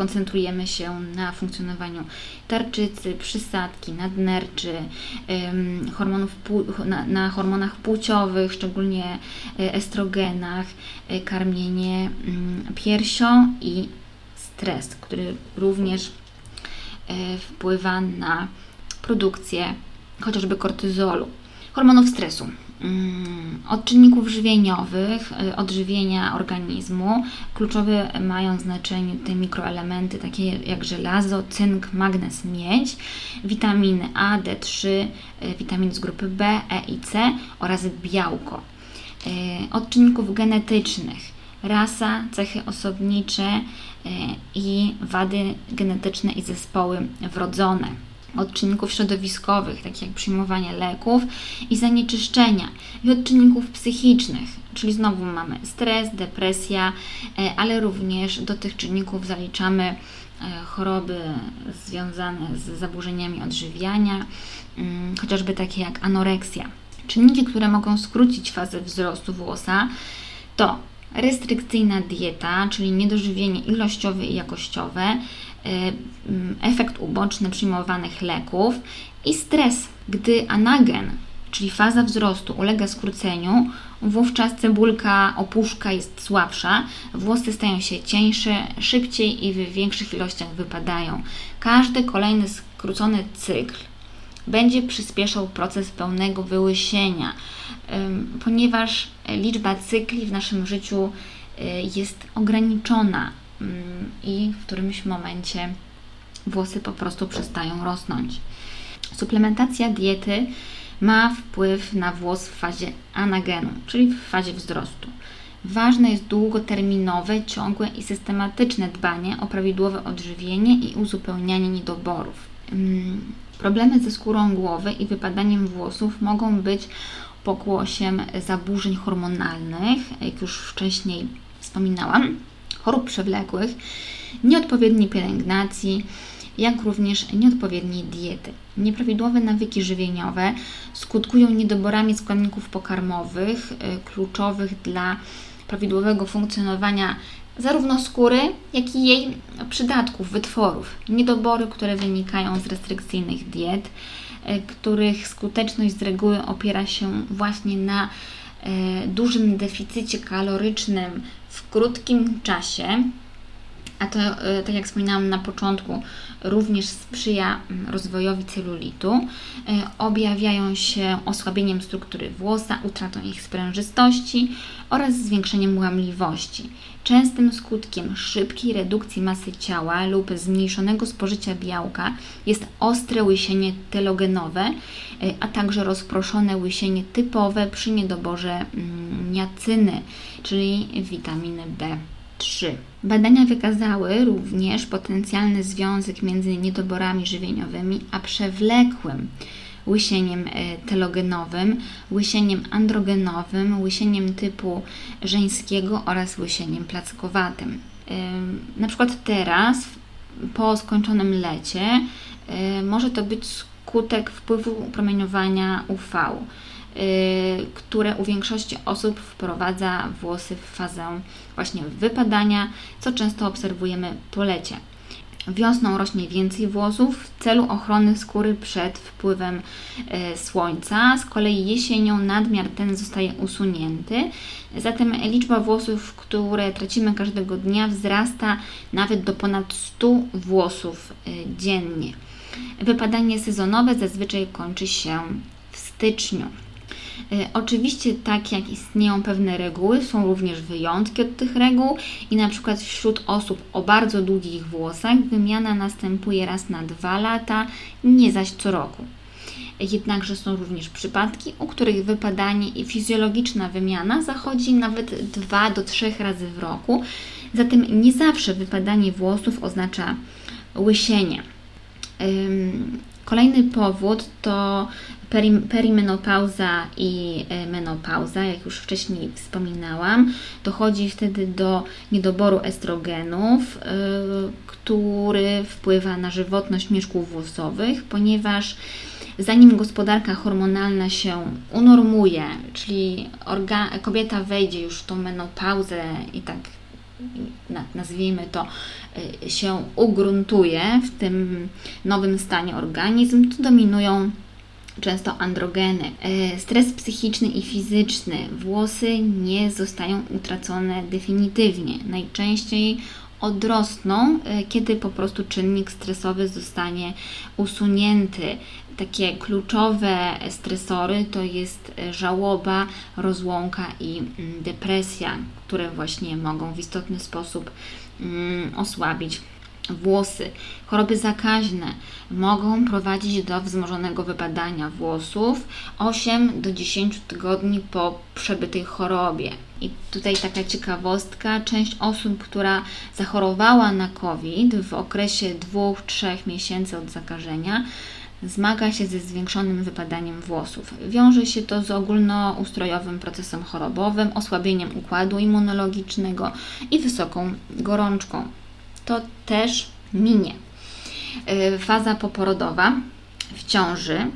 koncentrujemy się na funkcjonowaniu tarczycy, przysadki, nadnerczy, hormonów, na, na hormonach płciowych, szczególnie estrogenach, karmienie mm, piersią i stres, który również E, wpływa na produkcję chociażby kortyzolu, hormonów stresu. Mm, od czynników żywieniowych, e, odżywienia organizmu, kluczowe mają znaczenie te mikroelementy takie jak żelazo, cynk, magnez, miedź, witaminy A, D3, e, witaminy z grupy B, E i C oraz białko. Od czynników genetycznych, rasa, cechy osobnicze i wady genetyczne i zespoły wrodzone. Od czynników środowiskowych, takich jak przyjmowanie leków i zanieczyszczenia, i od czynników psychicznych, czyli znowu mamy stres, depresja, e, ale również do tych czynników zaliczamy e, choroby związane z zaburzeniami odżywiania, mm, chociażby takie jak anoreksja. Czynniki, które mogą skrócić fazę wzrostu włosa, to restrykcyjna dieta, czyli niedożywienie ilościowe i jakościowe, efekt uboczny przyjmowanych leków i stres. Gdy anagen, czyli faza wzrostu, ulega skróceniu, wówczas cebulka opuszka jest słabsza, włosy stają się cieńsze, szybciej i w większych ilościach wypadają. Każdy kolejny skrócony cykl będzie przyspieszał proces pełnego wyłysienia, ponieważ liczba cykli w naszym życiu y, jest ograniczona i w którymś momencie włosy po prostu przestają rosnąć. Suplementacja diety ma wpływ na włos w fazie anagenu, czyli w fazie wzrostu. Ważne jest długoterminowe, ciągłe i systematyczne dbanie o prawidłowe odżywienie i uzupełnianie niedoborów. Problemy ze skórą głowy i wypadaniem włosów mogą być pokłosiem zaburzeń hormonalnych, jak już wcześniej wspominałam, chorób przewlekłych, nieodpowiedniej pielęgnacji, jak również nieodpowiedniej diety. Nieprawidłowe nawyki żywieniowe skutkują niedoborami składników pokarmowych, y, kluczowych dla prawidłowego funkcjonowania zarówno skóry, jak i jej przydatków, wytworów. Niedobory, które wynikają z restrykcyjnych diet, e, których skuteczność z reguły opiera się właśnie na dużym deficycie kalorycznym w krótkim czasie, a to, e, tak jak wspominałam na początku, również sprzyja mm, rozwojowi celulitu. E, objawiają się osłabieniem struktury włosa, utratą ich sprężystości oraz zwiększeniem łamliwości. Częstym skutkiem szybkiej redukcji masy ciała lub zmniejszonego spożycia białka jest ostre łysienie telogenowe, e, a także rozproszone łysienie typowe przy niedoborze mm, niacyny, czyli witaminy B. 3. Badania wykazały również potencjalny związek między niedoborami żywieniowymi a przewlekłym łysieniem e, telogenowym, łysieniem androgenowym, łysieniem typu żeńskiego oraz łysieniem plackowatym. Na przykład teraz, po skończonym lecie, e, może to być skutek wpływu promieniowania UV. Y, które u większości osób wprowadza włosy w fazę właśnie wypadania, co często obserwujemy po lecie. Wiosną rośnie więcej włosów w celu ochrony skóry przed wpływem y, słońca, z kolei jesienią nadmiar ten zostaje usunięty. Zatem liczba włosów, które tracimy każdego dnia, wzrasta nawet do ponad 100 włosów y, dziennie. Wypadanie sezonowe zazwyczaj kończy się w styczniu. E, oczywiście, tak jak istnieją pewne reguły, są również wyjątki od tych reguł i na przykład wśród osób o bardzo długich włosach wymiana następuje raz na dwa lata, nie zaś co roku. Jednakże są również przypadki, u których wypadanie i fizjologiczna wymiana zachodzi nawet 2 do 3 razy w roku, zatem nie zawsze wypadanie włosów oznacza łysienie. Kolejny powód to perimenopauza i e, menopauza, jak już wcześniej wspominałam. Dochodzi wtedy do niedoboru estrogenów, e, który wpływa na żywotność mieszków włosowych, ponieważ zanim gospodarka hormonalna się unormuje, czyli kobieta wejdzie już w tą menopauzę i tak nazwijmy to, e, się ugruntuje w tym nowym stanie organizm, to dominują często androgeny. E, stres psychiczny i fizyczny. Włosy nie zostają utracone definitywnie. Najczęściej odrosną, e, kiedy po prostu czynnik stresowy zostanie usunięty. Takie kluczowe stresory to jest żałoba, rozłąka i mm, depresja, które właśnie mogą w istotny sposób mm, osłabić włosy. Choroby zakaźne mogą prowadzić do wzmożonego wypadania włosów 8 do 10 tygodni po przebytej chorobie. I tutaj taka ciekawostka, część osób, która zachorowała na COVID w okresie 2-3 miesięcy od zakażenia, zmaga się ze zwiększonym wypadaniem włosów. Wiąże się to z ogólnoustrojowym procesem chorobowym, osłabieniem układu immunologicznego i wysoką gorączką to też minie. Y, faza poporodowa w ciąży,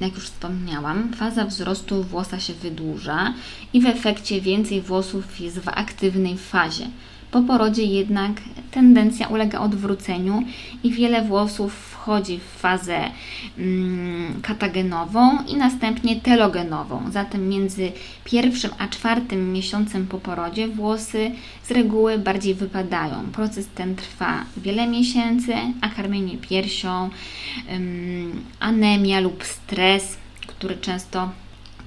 jak już wspomniałam, faza wzrostu włosa się wydłuża i w efekcie więcej włosów jest w aktywnej fazie. Po porodzie jednak tendencja ulega odwróceniu i wiele włosów wchodzi w fazę mm, katagenową i następnie telogenową. Zatem między pierwszym a czwartym miesiącem po porodzie włosy z reguły bardziej wypadają. Proces ten trwa wiele miesięcy, a karmienie piersią, ym, anemia lub stres, który często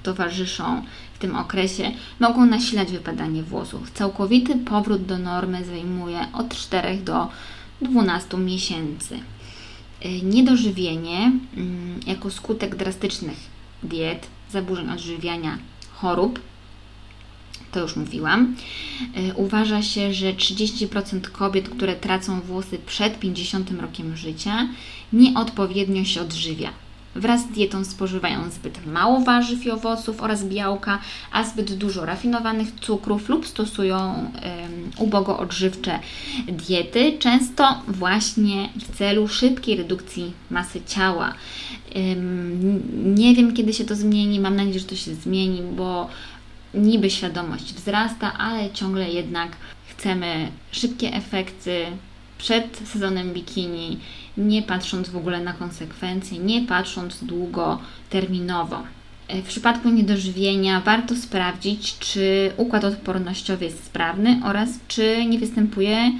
towarzyszą tym okresie mogą nasilać wypadanie włosów. Całkowity powrót do normy zajmuje od 4 do 12 miesięcy. Y, niedożywienie mm, jako skutek drastycznych diet, zaburzeń odżywiania, chorób, to już mówiłam. Y, uważa się, że 30% kobiet, które tracą włosy przed 50 rokiem życia, nieodpowiednio się odżywia. Wraz z dietą spożywają zbyt mało warzyw i owoców oraz białka, a zbyt dużo rafinowanych cukrów lub stosują um, ubogo odżywcze diety, często właśnie w celu szybkiej redukcji masy ciała. Um, nie wiem, kiedy się to zmieni, mam nadzieję, że to się zmieni, bo niby świadomość wzrasta, ale ciągle jednak chcemy szybkie efekty, przed sezonem bikini, nie patrząc w ogóle na konsekwencje, nie patrząc długoterminowo. W przypadku niedożywienia warto sprawdzić, czy układ odpornościowy jest sprawny oraz czy nie występuje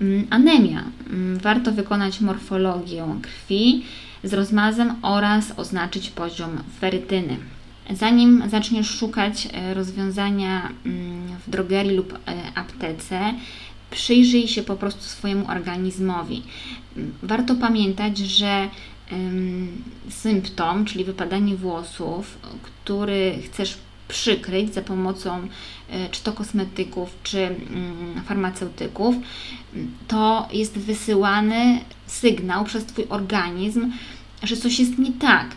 mm, anemia. Mm, warto wykonać morfologię krwi z rozmazem oraz oznaczyć poziom ferytyny. Zanim zaczniesz szukać e, rozwiązania mm, w drogerii lub e, aptece, przyjrzyj się po prostu swojemu organizmowi. Warto pamiętać, że symptom, czyli wypadanie włosów, który chcesz przykryć za pomocą e, czy to kosmetyków, czy mm, farmaceutyków, to jest wysyłany sygnał przez Twój organizm, że coś jest nie tak.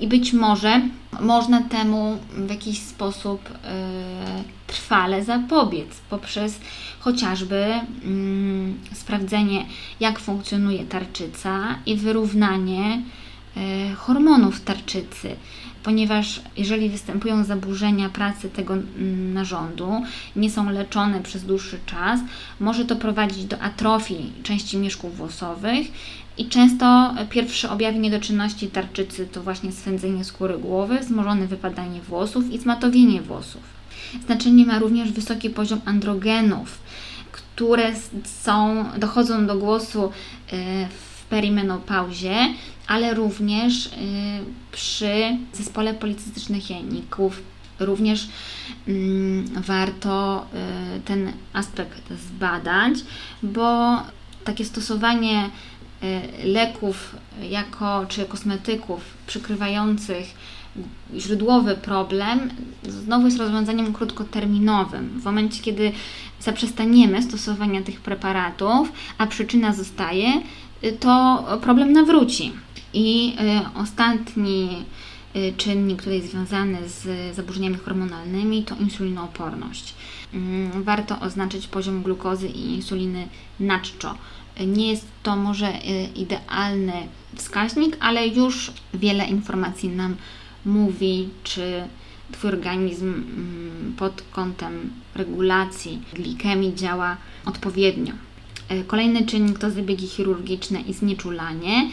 I być może można temu w jakiś sposób y, trwale zapobiec poprzez chociażby y, sprawdzenie, jak funkcjonuje tarczyca i wyrównanie y, hormonów tarczycy. Ponieważ jeżeli występują zaburzenia pracy tego mm, narządu, nie są leczone przez dłuższy czas, może to prowadzić do atrofii części mieszków włosowych i często pierwsze objawy niedoczynności tarczycy to właśnie swędzenie skóry głowy, wzmożone wypadanie włosów i zmatowienie włosów. Znaczenie ma również wysoki poziom androgenów, które są, dochodzą do głosu e, w perimenopauzie, ale również y, przy zespole policystycznych jajników. Również mm, warto ten aspekt zbadać, bo takie stosowanie leków jako czy kosmetyków przykrywających źródłowy problem znowu jest rozwiązaniem krótkoterminowym. W momencie, kiedy zaprzestaniemy stosowania tych preparatów, a przyczyna zostaje, to problem nawróci. I y, ostatni y, czynnik, który jest związany z zaburzeniami hormonalnymi, to insulinooporność. Mm, warto oznaczyć poziom glukozy i insuliny na czczo. Nie jest to może y, idealny wskaźnik, ale już wiele informacji nam mówi, czy Twój organizm mm, pod kątem regulacji glikemii działa odpowiednio. Kolejny czynnik to zabiegi chirurgiczne i znieczulanie.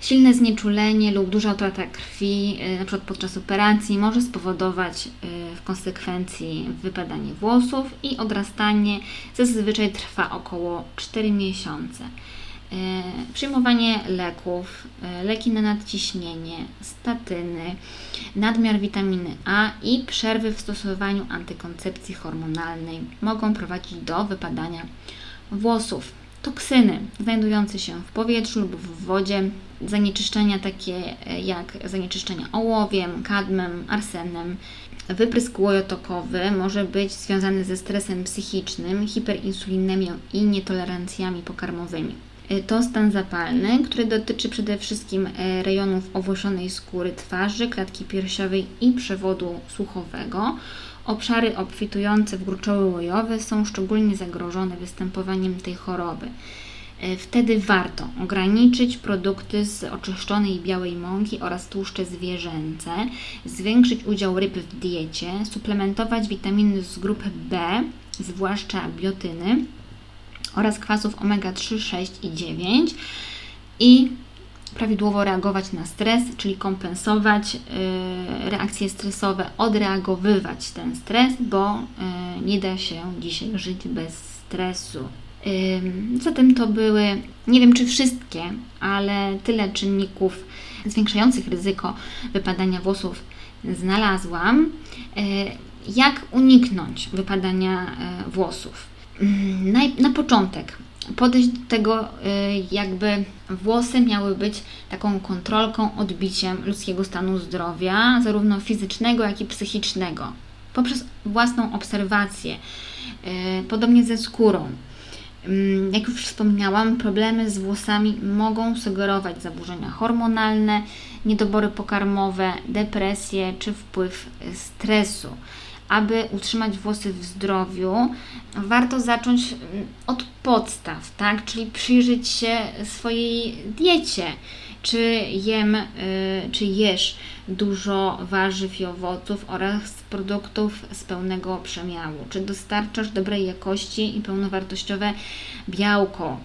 Silne znieczulenie lub duża utrata krwi, y, np. podczas operacji, może spowodować y, w konsekwencji wypadanie włosów i odrastanie. Zazwyczaj trwa około 4 miesiące. Y, przyjmowanie leków, leki na nadciśnienie, statyny, nadmiar witaminy A i przerwy w stosowaniu antykoncepcji hormonalnej mogą prowadzić do wypadania włosów. Toksyny znajdujące się w powietrzu lub w wodzie, zanieczyszczenia takie e, jak zanieczyszczenia ołowiem, kadmem, arsenem. Wyprysk łojotokowy może być związany ze stresem psychicznym, hiperinsulinemią i nietolerancjami pokarmowymi. E, to stan zapalny, który dotyczy przede wszystkim e, rejonów owłosionej skóry twarzy, klatki piersiowej i przewodu słuchowego Obszary obfitujące w gruczoły łojowe są szczególnie zagrożone występowaniem tej choroby. E, wtedy warto ograniczyć produkty z oczyszczonej białej mąki oraz tłuszcze zwierzęce, zwiększyć udział ryb w diecie, suplementować witaminy z grupy B, zwłaszcza biotyny oraz kwasów omega-3, 6 i 9 i prawidłowo reagować na stres, czyli kompensować y, reakcje stresowe, odreagowywać ten stres, bo y, nie da się dzisiaj żyć bez stresu. Zatem to były, nie wiem czy wszystkie, ale tyle czynników zwiększających ryzyko wypadania włosów znalazłam. Y, jak uniknąć wypadania włosów? Na, na początek podejść do tego, y, jakby włosy miały być taką kontrolką, odbiciem ludzkiego stanu zdrowia, zarówno fizycznego, jak i psychicznego, poprzez własną obserwację. Y, podobnie ze skórą. Mm, jak już wspomniałam, problemy z włosami mogą sugerować zaburzenia hormonalne, niedobory pokarmowe, depresję czy wpływ stresu aby utrzymać włosy w zdrowiu, warto zacząć mm, od podstaw, tak? Czyli przyjrzeć się swojej diecie. Czy jem, y, czy jesz dużo warzyw i owoców oraz produktów z pełnego przemiału? Czy dostarczasz dobrej jakości i pełnowartościowe białko?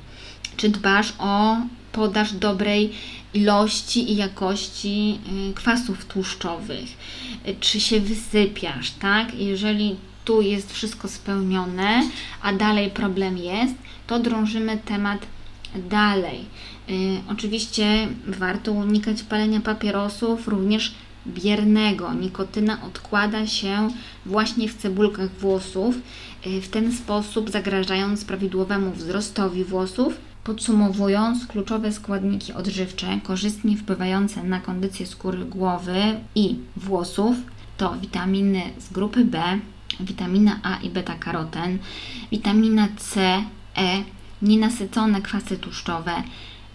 Czy dbasz o podaż dobrej ilości i jakości y, kwasów tłuszczowych, y, czy się wysypiasz, tak? Jeżeli tu jest wszystko spełnione, a dalej problem jest, to drążymy temat dalej. Yy, oczywiście warto unikać palenia papierosów, również biernego. Nikotyna odkłada się właśnie w cebulkach włosów, w ten sposób zagrażając prawidłowemu wzrostowi włosów. Podsumowując, kluczowe składniki odżywcze korzystnie wpływające na kondycję skóry głowy i włosów to witaminy z grupy B, witamina A i beta-karoten, witamina C, E, nienasycone kwasy tłuszczowe,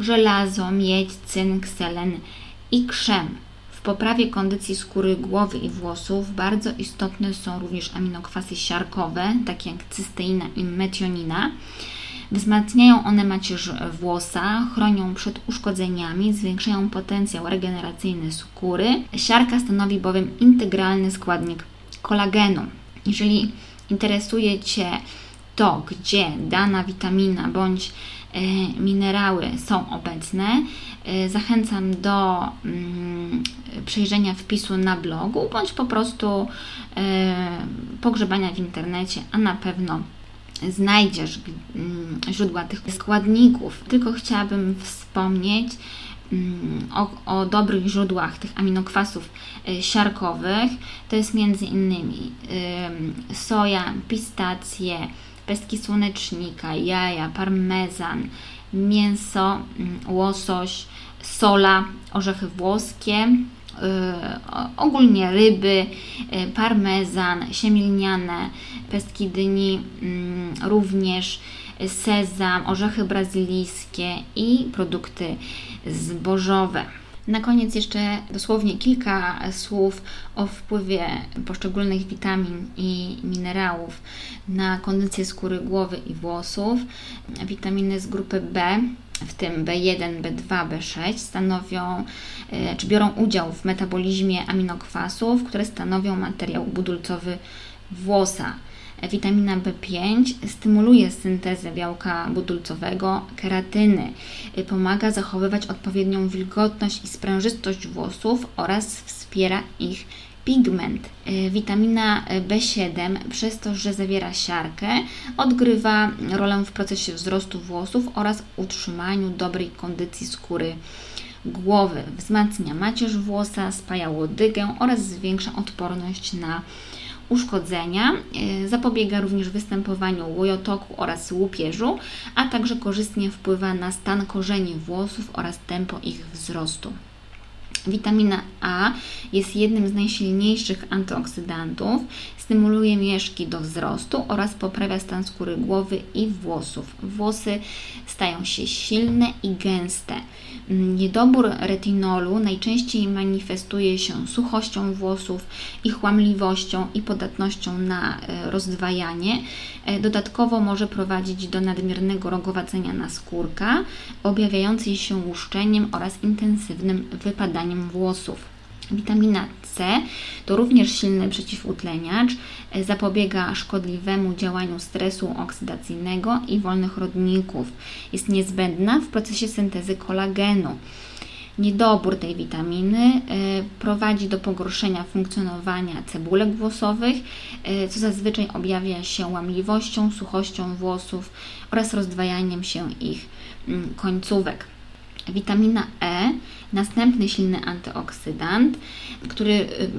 żelazo, miedź, cynk, selen i krzem. W poprawie kondycji skóry głowy i włosów bardzo istotne są również aminokwasy siarkowe, takie jak cysteina i metionina. Wzmacniają one macierz włosa, chronią przed uszkodzeniami, zwiększają potencjał regeneracyjny skóry. Siarka stanowi bowiem integralny składnik kolagenu. Jeżeli interesuje Cię to, gdzie dana witamina bądź e, minerały są obecne, e, zachęcam do mm, przejrzenia wpisu na blogu bądź po prostu e, pogrzebania w internecie, a na pewno znajdziesz mm, źródła tych składników. Tylko chciałabym wspomnieć mm, o, o dobrych źródłach tych aminokwasów siarkowych. To jest między innymi soja, pistacje, pestki słonecznika, jaja, parmezan, mięso, mm, łosoś, sola, orzechy włoskie, ogólnie ryby, yy, parmezan, siemielniane, pestki dyni, yy, również sezam, orzechy brazylijskie i produkty zbożowe. Na koniec jeszcze dosłownie kilka słów o wpływie poszczególnych witamin i minerałów na kondycję skóry głowy i włosów. Witaminy z grupy B w tym B1, B2, B6 stanowią, e, czy biorą udział w metabolizmie aminokwasów, które stanowią materiał budulcowy włosa. Witamina B5 stymuluje syntezę białka budulcowego, keratyny, pomaga zachowywać odpowiednią wilgotność i sprężystość włosów oraz wspiera ich pigment. Witamina B7, przez to, że zawiera siarkę, odgrywa rolę w procesie wzrostu włosów oraz utrzymaniu dobrej kondycji skóry głowy. Wzmacnia macierz włosa, spaja łodygę oraz zwiększa odporność na uszkodzenia, e, zapobiega również występowaniu łojotoku oraz łupieżu, a także korzystnie wpływa na stan korzeni włosów oraz tempo ich wzrostu. Witamina A jest jednym z najsilniejszych antyoksydantów, stymuluje mieszki do wzrostu oraz poprawia stan skóry głowy i włosów. Włosy stają się silne i gęste. Niedobór retinolu najczęściej manifestuje się suchością włosów, ich łamliwością i podatnością na e, rozdwajanie. E, dodatkowo może prowadzić do nadmiernego rogowacenia naskórka, objawiającej się łuszczeniem oraz intensywnym wypadaniem włosów. Witamina C to również silny przeciwutleniacz, e, zapobiega szkodliwemu działaniu stresu oksydacyjnego i wolnych rodników. Jest niezbędna w procesie syntezy kolagenu. Niedobór tej witaminy e, prowadzi do pogorszenia funkcjonowania cebulek włosowych, e, co zazwyczaj objawia się łamliwością, suchością włosów oraz rozdwajaniem się ich mm, końcówek. Witamina E, następny silny antyoksydant, który y,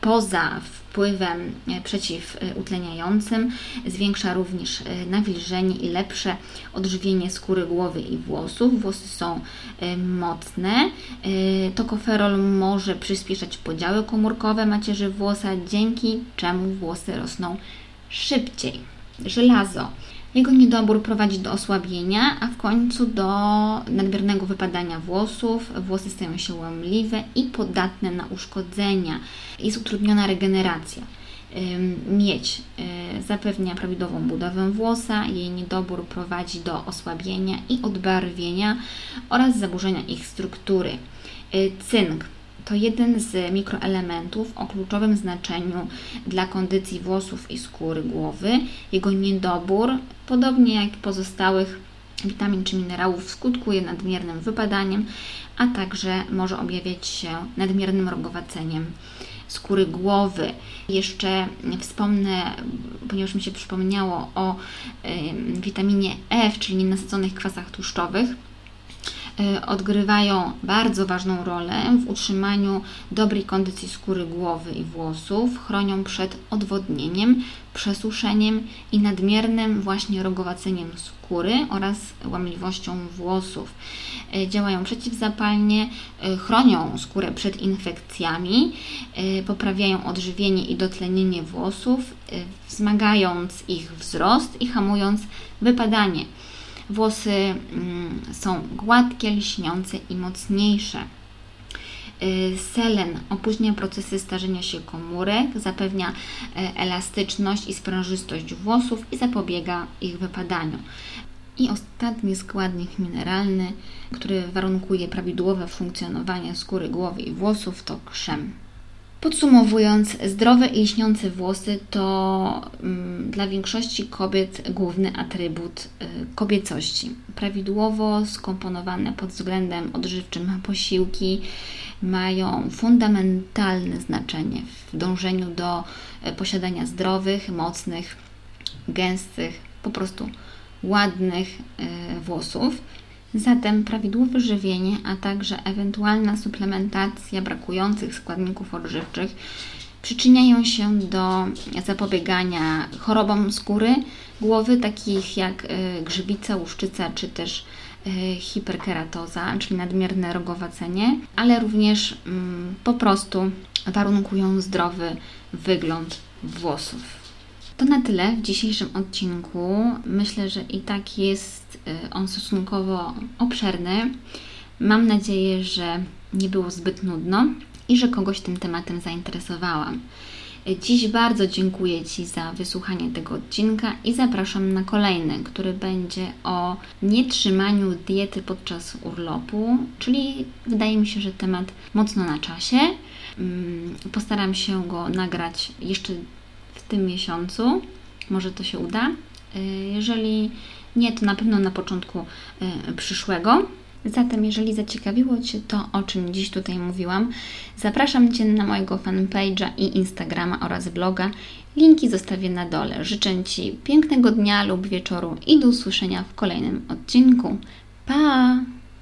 poza wpływem e, przeciwutleniającym zwiększa również nawilżenie i lepsze odżywienie skóry głowy i włosów. Włosy są mocne. Tokoferol może przyspieszać podziały komórkowe macierzy włosa, dzięki czemu włosy rosną szybciej. Żelazo jego niedobór prowadzi do osłabienia, a w końcu do nadmiernego wypadania włosów. Włosy stają się łamliwe i podatne na uszkodzenia. Jest utrudniona regeneracja. Miedź y, zapewnia prawidłową budowę włosa, jej niedobór prowadzi do osłabienia i odbarwienia oraz zaburzenia ich struktury. Y, cynk to jeden z mikroelementów o kluczowym znaczeniu dla kondycji włosów i skóry głowy. Jego niedobór, podobnie jak pozostałych witamin czy minerałów skutkuje nadmiernym wypadaniem, a także może objawiać się nadmiernym rogowaceniem skóry głowy. Jeszcze wspomnę, ponieważ mi się przypomniało o y, witaminie F, czyli nienasyconych kwasach tłuszczowych odgrywają bardzo ważną rolę w utrzymaniu dobrej kondycji skóry głowy i włosów, chronią przed odwodnieniem, przesuszeniem i nadmiernym właśnie rogowaceniem skóry oraz łamliwością włosów. Y, działają przeciwzapalnie, y, chronią skórę przed infekcjami, poprawiają odżywienie i dotlenienie włosów, wzmagając ich wzrost i hamując wypadanie. Włosy mm, są gładkie, lśniące i mocniejsze. Y, selen opóźnia procesy starzenia się komórek, zapewnia y, elastyczność i sprężystość włosów i zapobiega ich wypadaniu. I ostatni składnik mineralny, który warunkuje prawidłowe funkcjonowanie skóry głowy i włosów, to krzem. Podsumowując, zdrowe i lśniące włosy to mm, dla większości kobiet główny atrybut y, kobiecości. Prawidłowo skomponowane pod względem odżywczym posiłki mają fundamentalne znaczenie w dążeniu do y, posiadania zdrowych, mocnych, gęstych, po prostu ładnych y, włosów Zatem prawidłowe żywienie, a także ewentualna suplementacja brakujących składników odżywczych przyczyniają się do zapobiegania chorobom skóry głowy, takich jak y, grzybica, łuszczyca czy też y, hiperkeratoza, czyli nadmierne rogowacenie, ale również mm, po prostu warunkują zdrowy wygląd włosów. To na tyle w dzisiejszym odcinku. Myślę, że i tak jest y, on stosunkowo obszerny. Mam nadzieję, że nie było zbyt nudno i że kogoś tym tematem zainteresowałam. Dziś bardzo dziękuję Ci za wysłuchanie tego odcinka i zapraszam na kolejny, który będzie o nietrzymaniu diety podczas urlopu, czyli wydaje mi się, że temat mocno na czasie. Mm, postaram się go nagrać jeszcze w tym miesiącu. Może to się uda. Y, jeżeli nie, to na pewno na początku y, przyszłego. Zatem, jeżeli zaciekawiło Cię to, o czym dziś tutaj mówiłam, zapraszam Cię na mojego fanpage'a i Instagrama oraz bloga. Linki zostawię na dole. Życzę Ci pięknego dnia lub wieczoru i do usłyszenia w kolejnym odcinku. Pa!